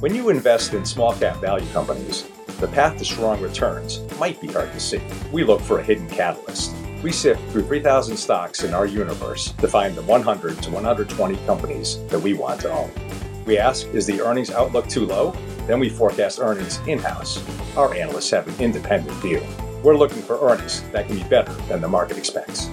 When you invest in small cap value companies, the path to strong returns might be hard to see. We look for a hidden catalyst. We sift through 3,000 stocks in our universe to find the 100 to 120 companies that we want to own. We ask, is the earnings outlook too low? Then we forecast earnings in house. Our analysts have an independent view. We're looking for earnings that can be better than the market expects.